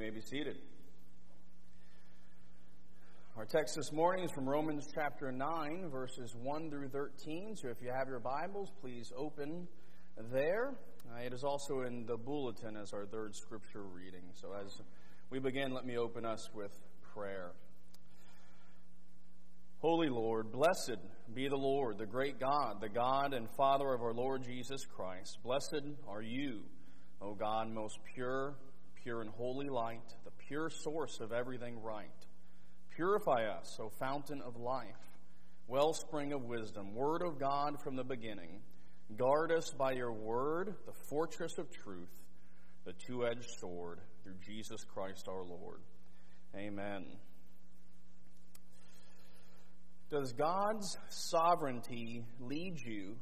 may be seated. Our text this morning is from Romans chapter 9, verses 1 through 13. So if you have your Bibles, please open there. Uh, it is also in the bulletin as our third scripture reading. So as we begin, let me open us with prayer. Holy Lord, blessed be the Lord, the great God, the God and Father of our Lord Jesus Christ. Blessed are you, O God, most pure pure and holy light, the pure source of everything right. Purify us, O fountain of life, wellspring of wisdom, word of God from the beginning. Guard us by your word, the fortress of truth, the two edged sword, through Jesus Christ our Lord. Amen. Does God's sovereignty lead you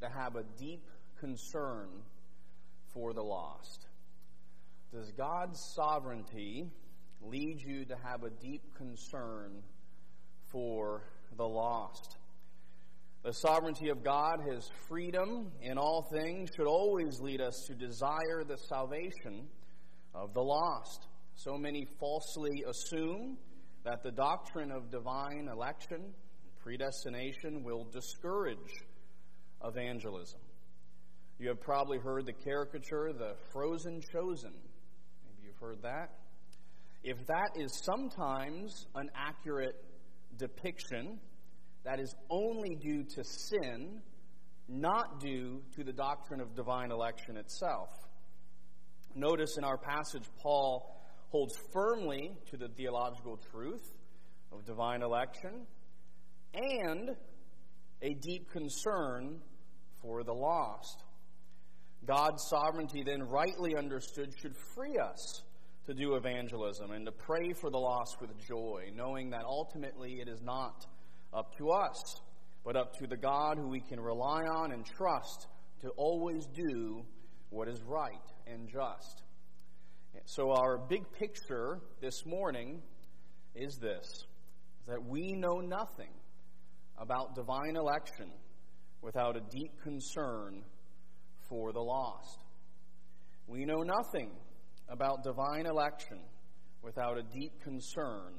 to have a deep concern for the lost? Does God's sovereignty lead you to have a deep concern for the lost? The sovereignty of God, His freedom in all things, should always lead us to desire the salvation of the lost. So many falsely assume that the doctrine of divine election predestination will discourage evangelism. You have probably heard the caricature, the frozen chosen heard that. If that is sometimes an accurate depiction, that is only due to sin, not due to the doctrine of divine election itself. Notice in our passage, Paul holds firmly to the theological truth of divine election and a deep concern for the lost. God's sovereignty, then rightly understood, should free us to do evangelism and to pray for the lost with joy, knowing that ultimately it is not up to us, but up to the God who we can rely on and trust to always do what is right and just. So, our big picture this morning is this that we know nothing about divine election without a deep concern for the lost. We know nothing about divine election without a deep concern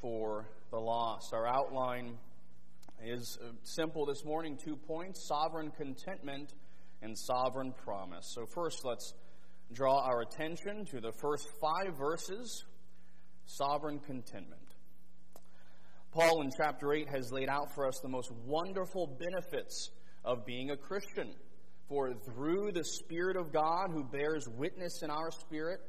for the lost. Our outline is uh, simple this morning two points sovereign contentment and sovereign promise. So, first, let's draw our attention to the first five verses sovereign contentment. Paul in chapter 8 has laid out for us the most wonderful benefits of being a Christian. For through the Spirit of God who bears witness in our spirit,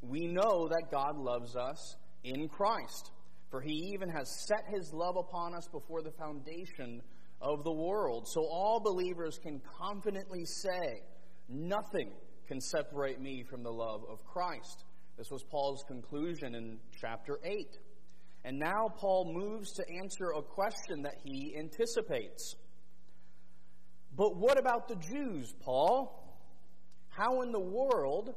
we know that God loves us in Christ. For he even has set his love upon us before the foundation of the world. So all believers can confidently say, Nothing can separate me from the love of Christ. This was Paul's conclusion in chapter 8. And now Paul moves to answer a question that he anticipates. But what about the Jews, Paul? How in the world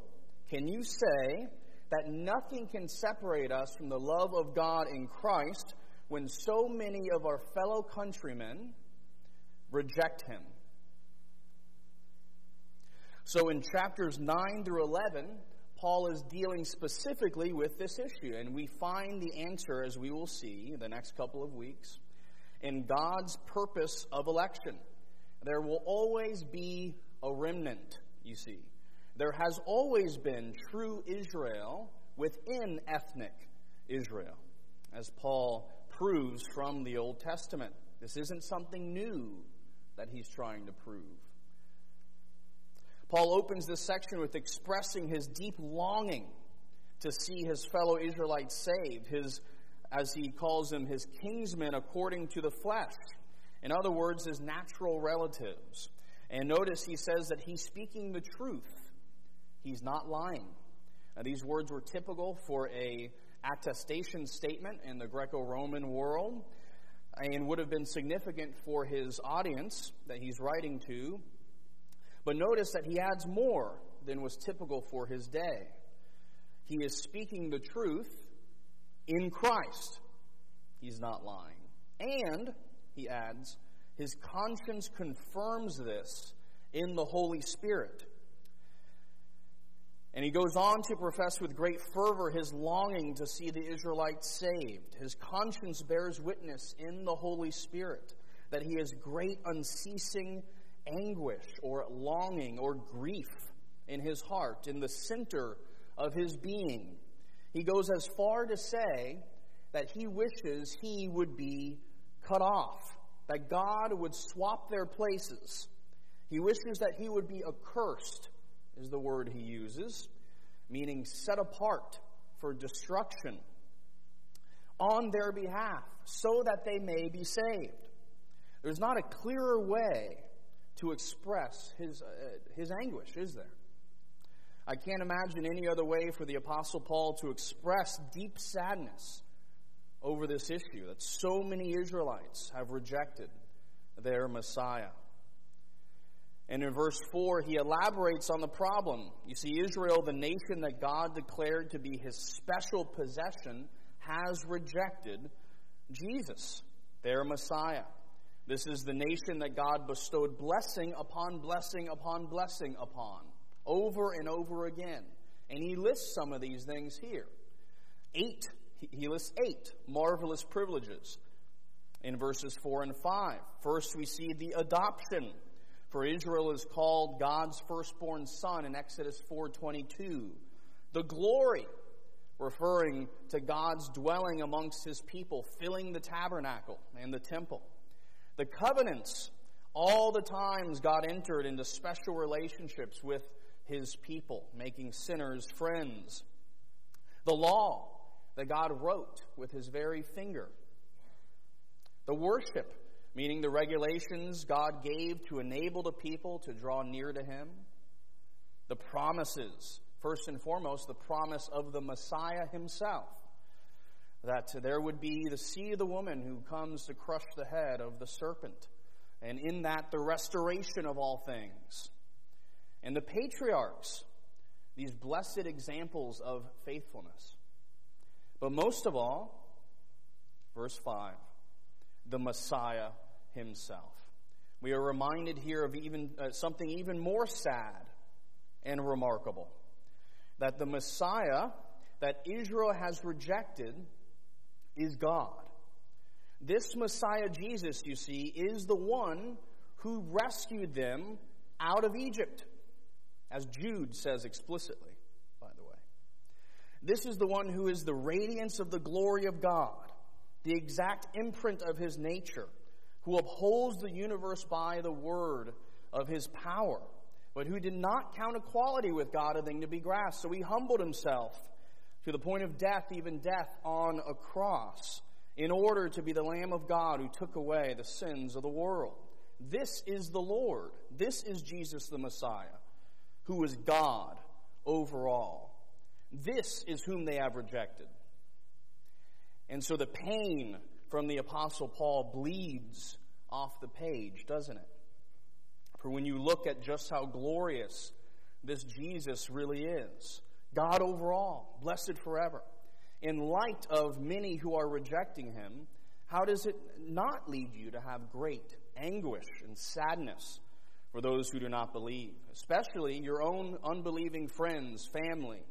can you say that nothing can separate us from the love of God in Christ when so many of our fellow countrymen reject him? So in chapters 9 through 11, Paul is dealing specifically with this issue, and we find the answer, as we will see the next couple of weeks, in God's purpose of election. There will always be a remnant, you see. There has always been true Israel within ethnic Israel, as Paul proves from the Old Testament. This isn't something new that he's trying to prove. Paul opens this section with expressing his deep longing to see his fellow Israelites saved, his, as he calls them, his kinsmen according to the flesh. In other words, his natural relatives. And notice he says that he's speaking the truth. He's not lying. Now, these words were typical for a attestation statement in the Greco-Roman world and would have been significant for his audience that he's writing to. But notice that he adds more than was typical for his day. He is speaking the truth in Christ. He's not lying. And he adds, his conscience confirms this in the Holy Spirit. And he goes on to profess with great fervor his longing to see the Israelites saved. His conscience bears witness in the Holy Spirit that he has great unceasing anguish or longing or grief in his heart, in the center of his being. He goes as far to say that he wishes he would be cut off, that God would swap their places. He wishes that he would be accursed, is the word he uses, meaning set apart for destruction on their behalf, so that they may be saved. There's not a clearer way to express his, uh, his anguish, is there? I can't imagine any other way for the Apostle Paul to express deep sadness over this issue that so many Israelites have rejected their Messiah. And in verse 4, he elaborates on the problem. You see, Israel, the nation that God declared to be his special possession, has rejected Jesus, their Messiah. This is the nation that God bestowed blessing upon blessing upon blessing upon, over and over again. And he lists some of these things here. Eight, he lists eight marvelous privileges in verses 4 and 5. First, we see the adoption. For Israel is called God's firstborn son in Exodus 4:22. The glory referring to God's dwelling amongst his people, filling the tabernacle and the temple. The covenants, all the times God entered into special relationships with his people, making sinners friends. The law that God wrote with his very finger. The worship, meaning the regulations God gave to enable the people to draw near to him. The promises, first and foremost, the promise of the Messiah himself that there would be the seed of the woman who comes to crush the head of the serpent, and in that the restoration of all things. And the patriarchs, these blessed examples of faithfulness. But most of all, verse 5, the Messiah himself. We are reminded here of even uh, something even more sad and remarkable that the Messiah that Israel has rejected is God. This Messiah Jesus, you see, is the one who rescued them out of Egypt, as Jude says explicitly. This is the one who is the radiance of the glory of God, the exact imprint of his nature, who upholds the universe by the word of his power, but who did not count equality with God a thing to be grasped. So he humbled himself to the point of death, even death on a cross, in order to be the Lamb of God who took away the sins of the world. This is the Lord. This is Jesus the Messiah, who is God over all. This is whom they have rejected. And so the pain from the Apostle Paul bleeds off the page, doesn't it? For when you look at just how glorious this Jesus really is, God over all, blessed forever. In light of many who are rejecting him, how does it not lead you to have great anguish and sadness for those who do not believe, especially your own unbelieving friends, family,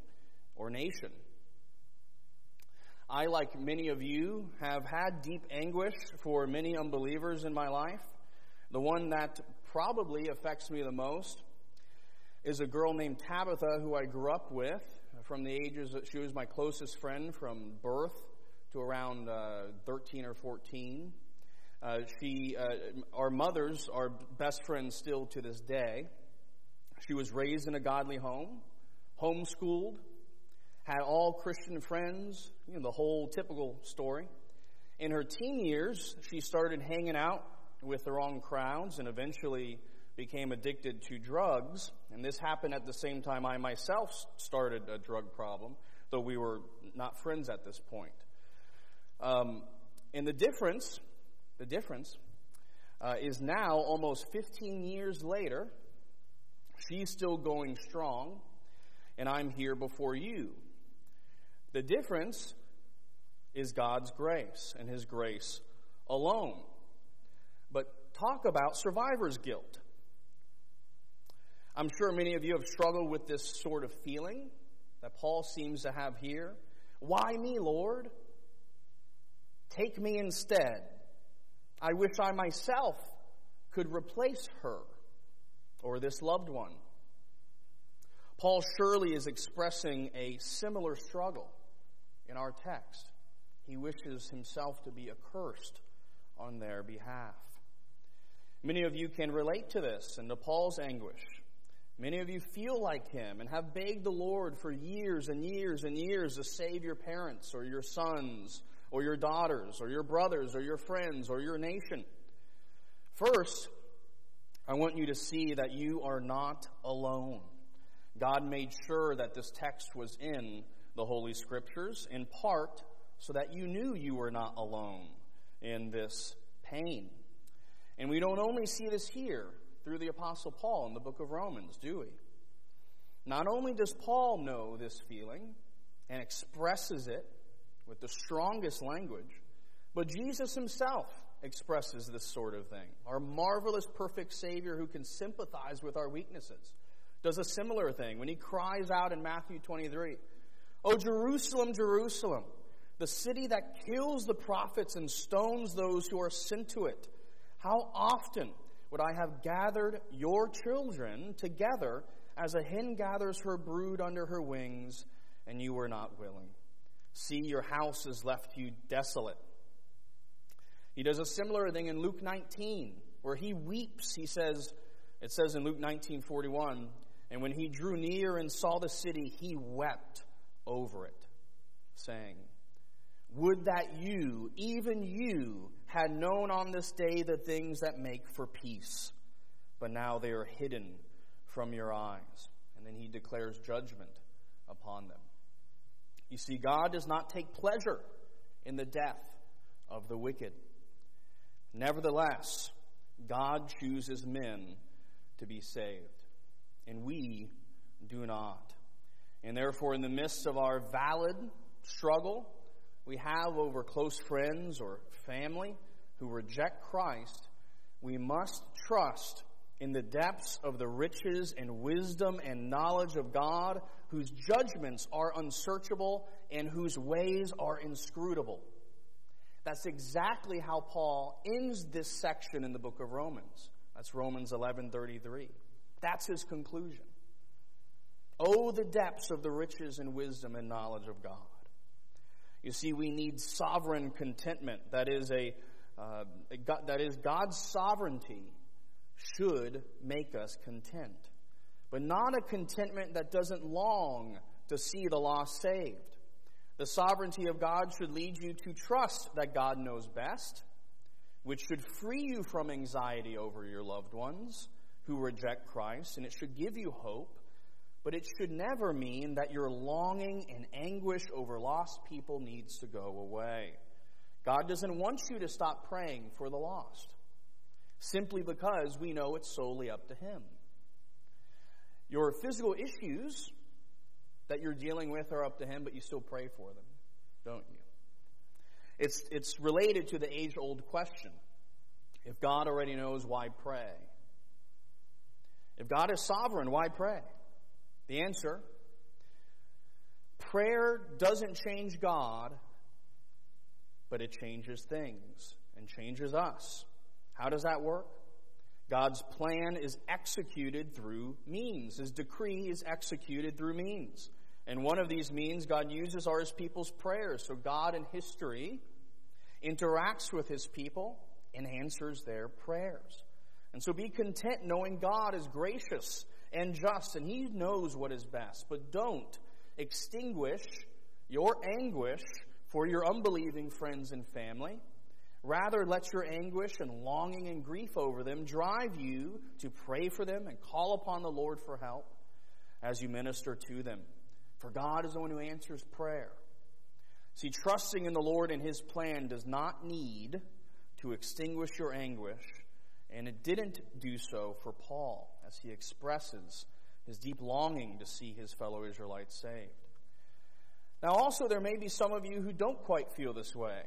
or nation? I, like many of you, have had deep anguish for many unbelievers in my life. The one that probably affects me the most is a girl named Tabitha who I grew up with from the ages that she was my closest friend from birth to around uh, 13 or 14. Uh, she, uh, our mothers are best friends still to this day. She was raised in a godly home, homeschooled, had all Christian friends, you know, the whole typical story. In her teen years, she started hanging out with the wrong crowds and eventually became addicted to drugs, and this happened at the same time I myself started a drug problem, though we were not friends at this point. Um, and the difference, the difference, uh, is now almost 15 years later, she's still going strong, and I'm here before you. The difference is God's grace and His grace alone. But talk about survivor's guilt. I'm sure many of you have struggled with this sort of feeling that Paul seems to have here. Why me, Lord? Take me instead. I wish I myself could replace her or this loved one. Paul surely is expressing a similar struggle in our text. He wishes himself to be accursed on their behalf. Many of you can relate to this and to Paul's anguish. Many of you feel like him and have begged the Lord for years and years and years to save your parents or your sons or your daughters or your brothers or your friends or your nation. First, I want you to see that you are not alone. God made sure that this text was in the Holy Scriptures, in part so that you knew you were not alone in this pain. And we don't only see this here through the Apostle Paul in the book of Romans, do we? Not only does Paul know this feeling and expresses it with the strongest language, but Jesus himself expresses this sort of thing. Our marvelous, perfect Savior who can sympathize with our weaknesses does a similar thing when he cries out in Matthew 23 Oh, Jerusalem, Jerusalem, the city that kills the prophets and stones those who are sent to it. How often would I have gathered your children together as a hen gathers her brood under her wings, and you were not willing? See, your house has left you desolate. He does a similar thing in Luke 19, where he weeps. He says, it says in Luke 19 41, and when he drew near and saw the city, he wept over it, saying, Would that you, even you, had known on this day the things that make for peace, but now they are hidden from your eyes. And then he declares judgment upon them. You see, God does not take pleasure in the death of the wicked. Nevertheless, God chooses men to be saved and we do not. And therefore, in the midst of our valid struggle we have over close friends or family who reject Christ, we must trust in the depths of the riches and wisdom and knowledge of God, whose judgments are unsearchable and whose ways are inscrutable. That's exactly how Paul ends this section in the book of Romans. That's Romans 11:33. That's his conclusion. Oh, the depths of the riches and wisdom and knowledge of God. You see, we need sovereign contentment. That is a, uh, God, that is God's sovereignty should make us content, but not a contentment that doesn't long to see the lost saved. The sovereignty of God should lead you to trust that God knows best, which should free you from anxiety over your loved ones who reject Christ, and it should give you hope, but it should never mean that your longing and anguish over lost people needs to go away. God doesn't want you to stop praying for the lost, simply because we know it's solely up to Him. Your physical issues that you're dealing with are up to Him, but you still pray for them, don't you? It's, it's related to the age old question. If God already knows, why pray? If God is sovereign, why pray? The answer prayer doesn't change God, but it changes things and changes us. How does that work? God's plan is executed through means. His decree is executed through means. And one of these means God uses are his people's prayers. So God in history interacts with his people and answers their prayers. And so be content knowing God is gracious and just, and He knows what is best. But don't extinguish your anguish for your unbelieving friends and family. Rather, let your anguish and longing and grief over them drive you to pray for them and call upon the Lord for help as you minister to them. For God is the one who answers prayer. See, trusting in the Lord and His plan does not need to extinguish your anguish and it didn't do so for Paul as he expresses his deep longing to see his fellow Israelites saved. Now, also, there may be some of you who don't quite feel this way.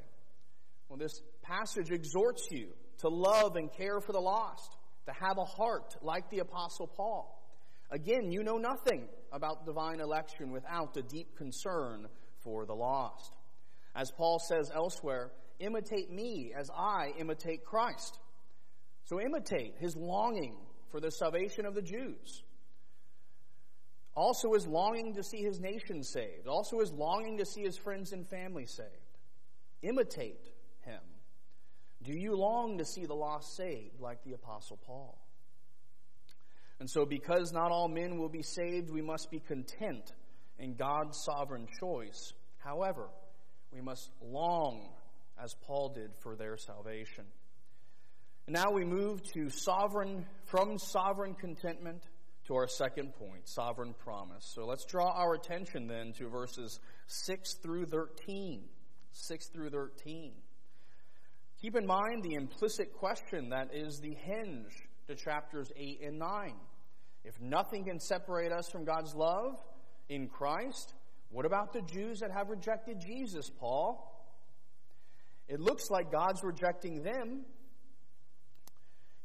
Well, this passage exhorts you to love and care for the lost, to have a heart like the Apostle Paul. Again, you know nothing about divine election without a deep concern for the lost. As Paul says elsewhere, imitate me as I imitate Christ. So imitate his longing for the salvation of the Jews. Also his longing to see his nation saved. Also his longing to see his friends and family saved. Imitate him. Do you long to see the lost saved like the Apostle Paul? And so, because not all men will be saved, we must be content in God's sovereign choice. However, we must long, as Paul did, for their salvation. And now we move to sovereign, from sovereign contentment to our second point, sovereign promise. So let's draw our attention then to verses 6 through 13. 6 through 13. Keep in mind the implicit question that is the hinge to chapters 8 and 9. If nothing can separate us from God's love in Christ, what about the Jews that have rejected Jesus, Paul? It looks like God's rejecting them.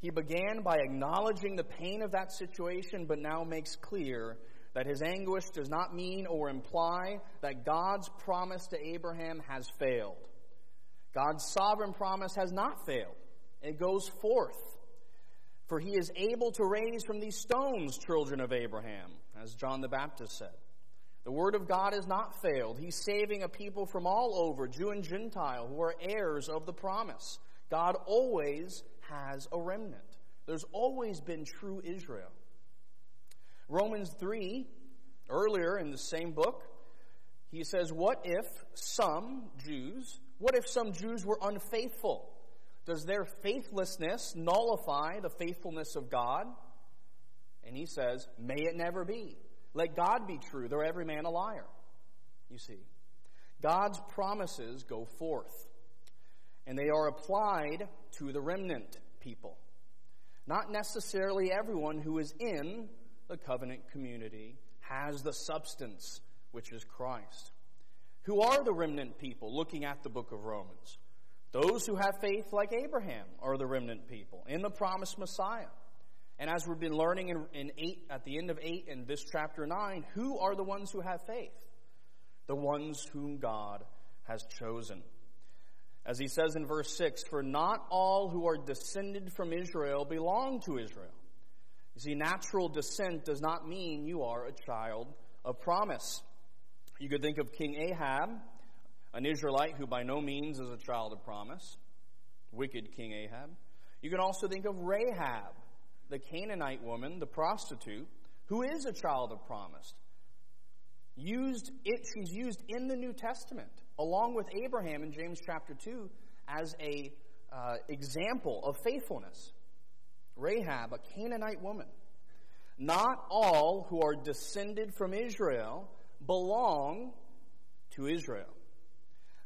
He began by acknowledging the pain of that situation, but now makes clear that his anguish does not mean or imply that God's promise to Abraham has failed. God's sovereign promise has not failed. It goes forth. For he is able to raise from these stones children of Abraham, as John the Baptist said. The word of God has not failed. He's saving a people from all over, Jew and Gentile, who are heirs of the promise. God always has a remnant. There's always been true Israel. Romans 3, earlier in the same book, he says, What if some Jews, what if some Jews were unfaithful? Does their faithlessness nullify the faithfulness of God? And he says, May it never be. Let God be true, though every man a liar. You see, God's promises go forth, and they are applied to the remnant people. Not necessarily everyone who is in the covenant community has the substance, which is Christ. Who are the remnant people looking at the book of Romans? Those who have faith like Abraham are the remnant people in the promised Messiah. And as we've been learning in, in 8, at the end of 8 and this chapter 9, who are the ones who have faith? The ones whom God has chosen. As he says in verse 6, For not all who are descended from Israel belong to Israel. You see, natural descent does not mean you are a child of promise. You could think of King Ahab, an Israelite who by no means is a child of promise, wicked King Ahab. You can also think of Rahab, the Canaanite woman, the prostitute, who is a child of promise. Used it, she's used in the New Testament, along with Abraham in James chapter 2, as a uh, example of faithfulness. Rahab, a Canaanite woman. Not all who are descended from Israel belong to Israel.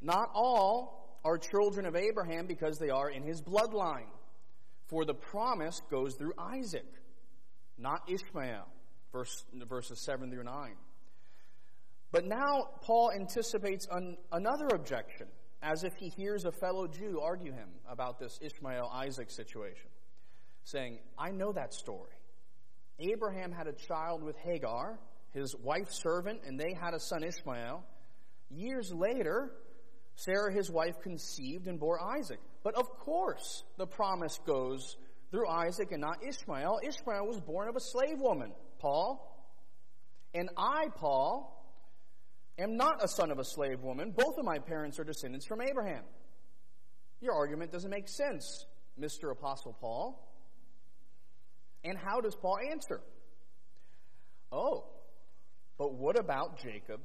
Not all are children of Abraham because they are in his bloodline. For the promise goes through Isaac, not Ishmael. Verse, verses 7 through 9. But now Paul anticipates an, another objection, as if he hears a fellow Jew argue him about this Ishmael Isaac situation, saying, I know that story. Abraham had a child with Hagar, his wife's servant, and they had a son Ishmael. Years later, Sarah, his wife, conceived and bore Isaac. But of course, the promise goes through Isaac and not Ishmael. Ishmael was born of a slave woman, Paul. And I, Paul, am not a son of a slave woman. Both of my parents are descendants from Abraham. Your argument doesn't make sense, Mr. Apostle Paul. And how does Paul answer? Oh, but what about Jacob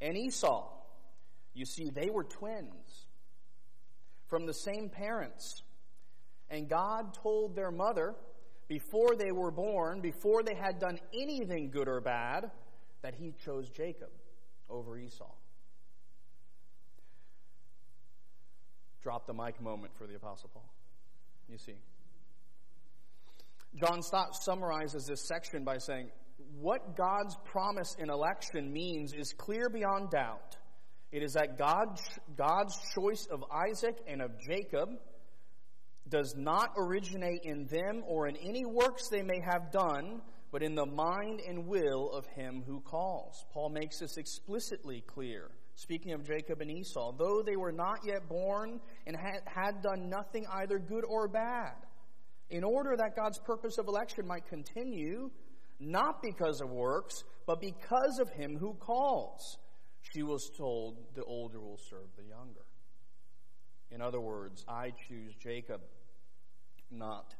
and Esau? You see, they were twins from the same parents. And God told their mother before they were born, before they had done anything good or bad, that He chose Jacob over Esau. Drop the mic moment for the Apostle Paul. You see. John Stott summarizes this section by saying, What God's promise in election means is clear beyond doubt. It is that God, God's choice of Isaac and of Jacob does not originate in them or in any works they may have done, but in the mind and will of him who calls. Paul makes this explicitly clear. Speaking of Jacob and Esau, though they were not yet born and had, done nothing either good or bad, in order that God's purpose of election might continue, not because of works, but because of him who calls. She was told, the older will serve the younger. In other words, I choose Jacob, not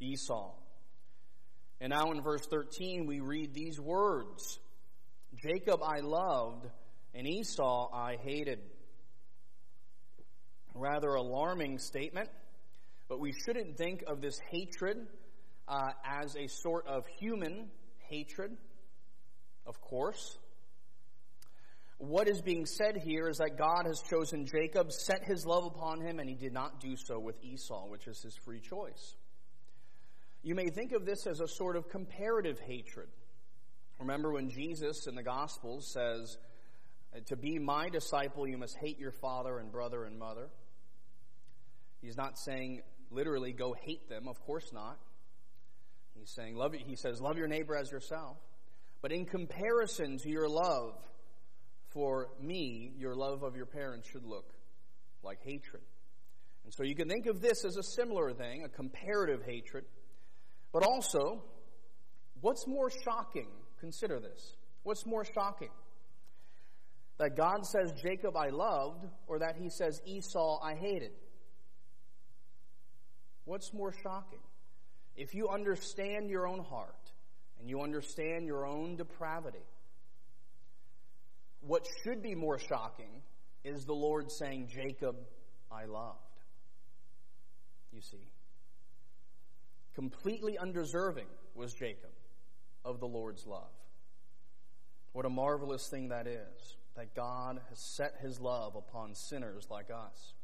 Esau. And now in verse 13, we read these words Jacob I loved, and Esau I hated. Rather alarming statement, but we shouldn't think of this hatred uh, as a sort of human hatred, of course. What is being said here is that God has chosen Jacob, set his love upon him, and he did not do so with Esau, which is his free choice. You may think of this as a sort of comparative hatred. Remember when Jesus in the Gospels says, uh, To be my disciple, you must hate your father and brother and mother. He's not saying literally go hate them, of course not. He's saying, love, he says, love your neighbor as yourself. But in comparison to your love for me, your love of your parents should look like hatred. And so you can think of this as a similar thing, a comparative hatred. But also, what's more shocking? Consider this. What's more shocking? That God says, Jacob I loved, or that he says, Esau I hated? What's more shocking? If you understand your own heart and you understand your own depravity, what should be more shocking is the Lord saying, Jacob, I loved. You see. Completely undeserving was Jacob of the Lord's love. What a marvelous thing that is, that God has set his love upon sinners like us.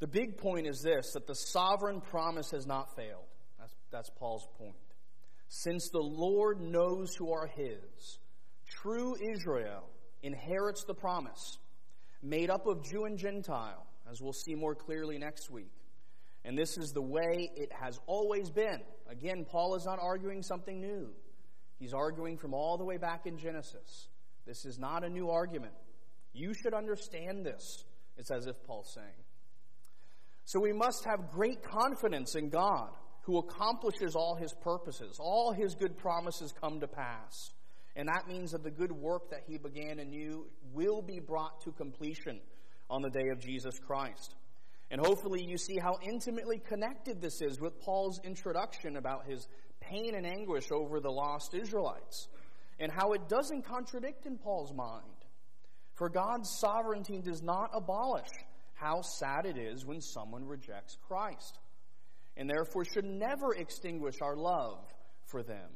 The big point is this that the sovereign promise has not failed. That's, that's Paul's point. Since the Lord knows who are his, true Israel inherits the promise, made up of Jew and Gentile, as we'll see more clearly next week. And this is the way it has always been. Again, Paul is not arguing something new. He's arguing from all the way back in Genesis. This is not a new argument. You should understand this. It's as if Paul's saying. So we must have great confidence in God who accomplishes all his purposes. All his good promises come to pass. And that means that the good work that he began anew will be brought to completion on the day of Jesus Christ. And hopefully you see how intimately connected this is with Paul's introduction about his pain and anguish over the lost Israelites, and how it doesn't contradict in Paul's mind. For God's sovereignty does not abolish how sad it is when someone rejects Christ, and therefore should never extinguish our love for them.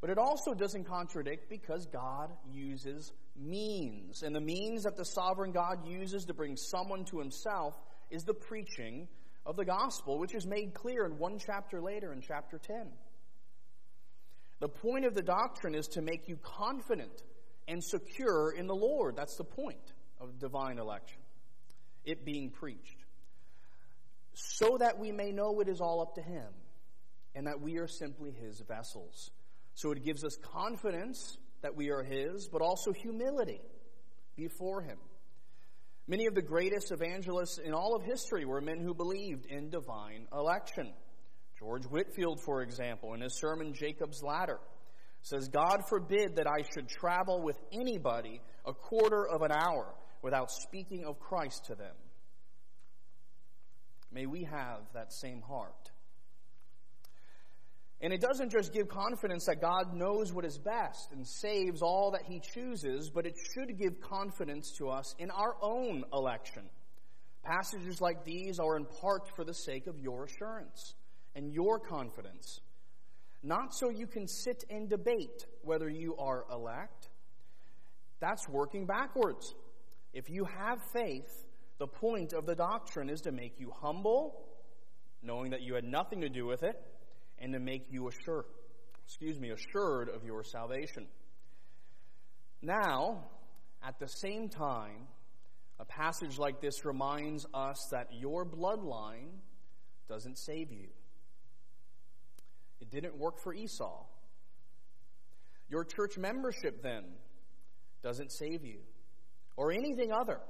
But it also doesn't contradict because God uses means. And the means that the sovereign God uses to bring someone to himself is the preaching of the gospel, which is made clear in one chapter later in chapter 10. The point of the doctrine is to make you confident and secure in the Lord. That's the point of divine election it being preached, so that we may know it is all up to Him and that we are simply His vessels. So it gives us confidence that we are His, but also humility before Him. Many of the greatest evangelists in all of history were men who believed in divine election. George Whitefield, for example, in his sermon Jacob's Ladder, says, God forbid that I should travel with anybody a quarter of an hour without speaking of Christ to them. May we have that same heart. And it doesn't just give confidence that God knows what is best and saves all that He chooses, but it should give confidence to us in our own election. Passages like these are in part for the sake of your assurance and your confidence. Not so you can sit and debate whether you are elect. That's working backwards. If you have faith, the point of the doctrine is to make you humble, knowing that you had nothing to do with it, and to make you assured, excuse me, assured of your salvation. Now, at the same time, a passage like this reminds us that your bloodline doesn't save you. It didn't work for Esau. Your church membership, then, doesn't save you, or anything other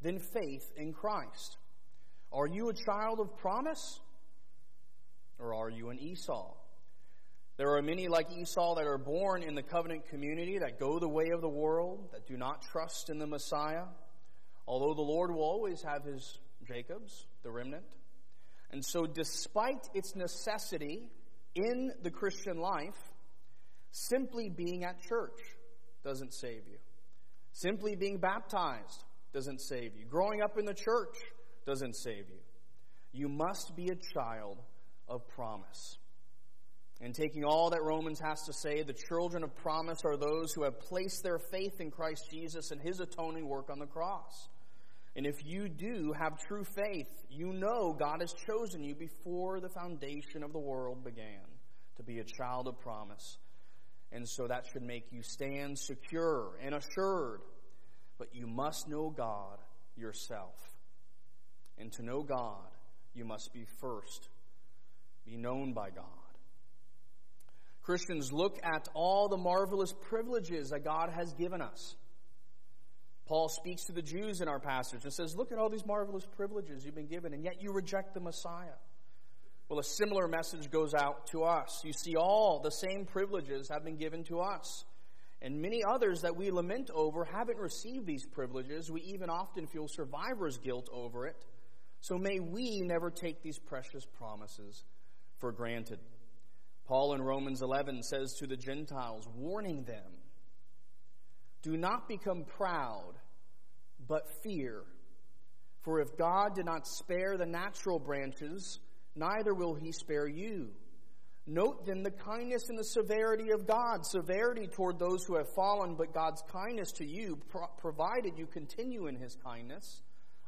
than faith in Christ. Are you a child of promise, or are you an Esau? There are many like Esau that are born in the covenant community that go the way of the world, that do not trust in the Messiah, although the Lord will always have his Jacobs, the remnant. And so, despite its necessity in the Christian life, simply being at church doesn't save you. Simply being baptized doesn't save you. Growing up in the church doesn't save you. You must be a child of promise. And taking all that Romans has to say, the children of promise are those who have placed their faith in Christ Jesus and his atoning work on the cross. And if you do have true faith, you know God has chosen you before the foundation of the world began to be a child of promise. And so that should make you stand secure and assured. But you must know God yourself. And to know God, you must be first, be known by God. Christians look at all the marvelous privileges that God has given us. Paul speaks to the Jews in our passage and says, Look at all these marvelous privileges you've been given, and yet you reject the Messiah. Well, a similar message goes out to us. You see, all the same privileges have been given to us. And many others that we lament over haven't received these privileges. We even often feel survivor's guilt over it. So may we never take these precious promises for granted. Paul in Romans 11 says to the Gentiles, warning them do not become proud, but fear. For if God did not spare the natural branches, neither will he spare you. Note then the kindness and the severity of God. Severity toward those who have fallen, but God's kindness to you, pro- provided you continue in his kindness.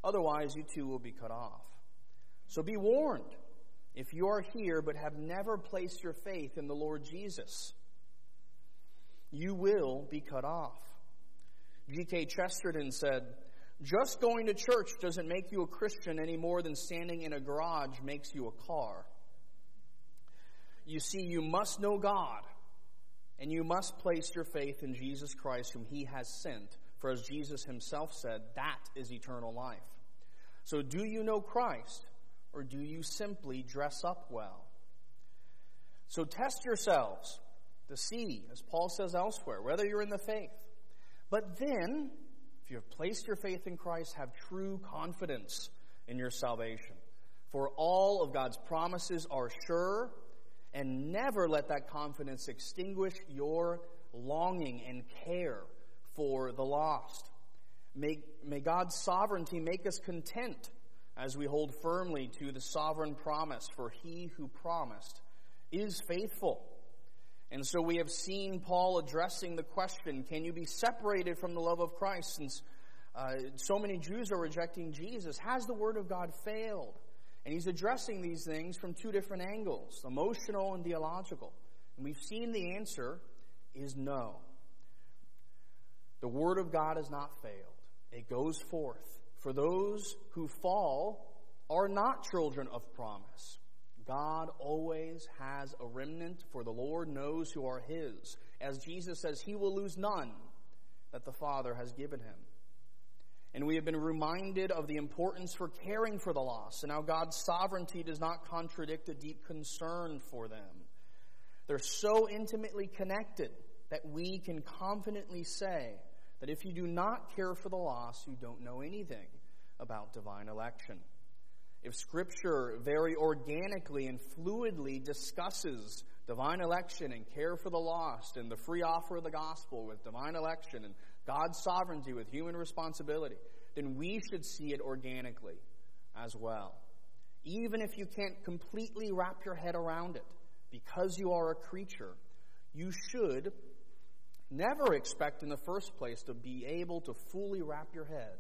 Otherwise, you too will be cut off. So be warned if you are here but have never placed your faith in the Lord Jesus, you will be cut off. G.K. Chesterton said, Just going to church doesn't make you a Christian any more than standing in a garage makes you a car. You see, you must know God, and you must place your faith in Jesus Christ, whom He has sent. For as Jesus Himself said, that is eternal life. So, do you know Christ, or do you simply dress up well? So, test yourselves to see, as Paul says elsewhere, whether you're in the faith. But then, if you have placed your faith in Christ, have true confidence in your salvation. For all of God's promises are sure, and never let that confidence extinguish your longing and care for the lost. May, may God's sovereignty make us content as we hold firmly to the sovereign promise, for he who promised is faithful. And so we have seen Paul addressing the question can you be separated from the love of Christ since uh, so many Jews are rejecting Jesus? Has the Word of God failed? And he's addressing these things from two different angles emotional and theological. And we've seen the answer is no. The Word of God has not failed, it goes forth. For those who fall are not children of promise. God always has a remnant, for the Lord knows who are his. As Jesus says, he will lose none that the Father has given him. And we have been reminded of the importance for caring for the lost and how God's sovereignty does not contradict a deep concern for them. They're so intimately connected that we can confidently say that if you do not care for the lost, you don't know anything about divine election if Scripture very organically and fluidly discusses divine election and care for the lost and the free offer of the gospel with divine election and God's sovereignty with human responsibility, then we should see it organically as well. Even if you can't completely wrap your head around it, because you are a creature, you should never expect in the first place to be able to fully wrap your head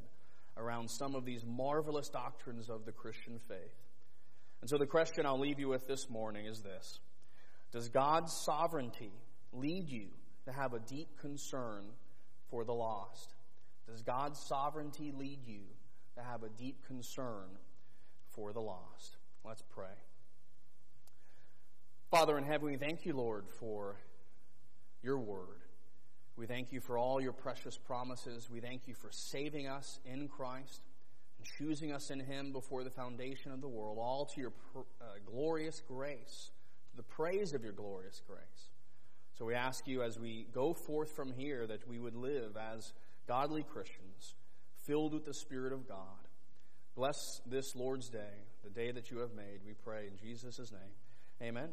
around some of these marvelous doctrines of the Christian faith. And so the question I'll leave you with this morning is this Does God's sovereignty lead you to have a deep concern for the lost? Does God's sovereignty lead you to have a deep concern for the lost? Let's pray. Father in heaven, we thank you, Lord, for your word. We thank you for all your precious promises. We thank you for saving us in Christ and choosing us in Him before the foundation of the world, all to your uh, glorious grace, to the praise of your glorious grace. So we ask you as we go forth from here that we would live as godly Christians, filled with the Spirit of God. Bless this Lord's day, the day that you have made, we pray in Jesus' name. Amen.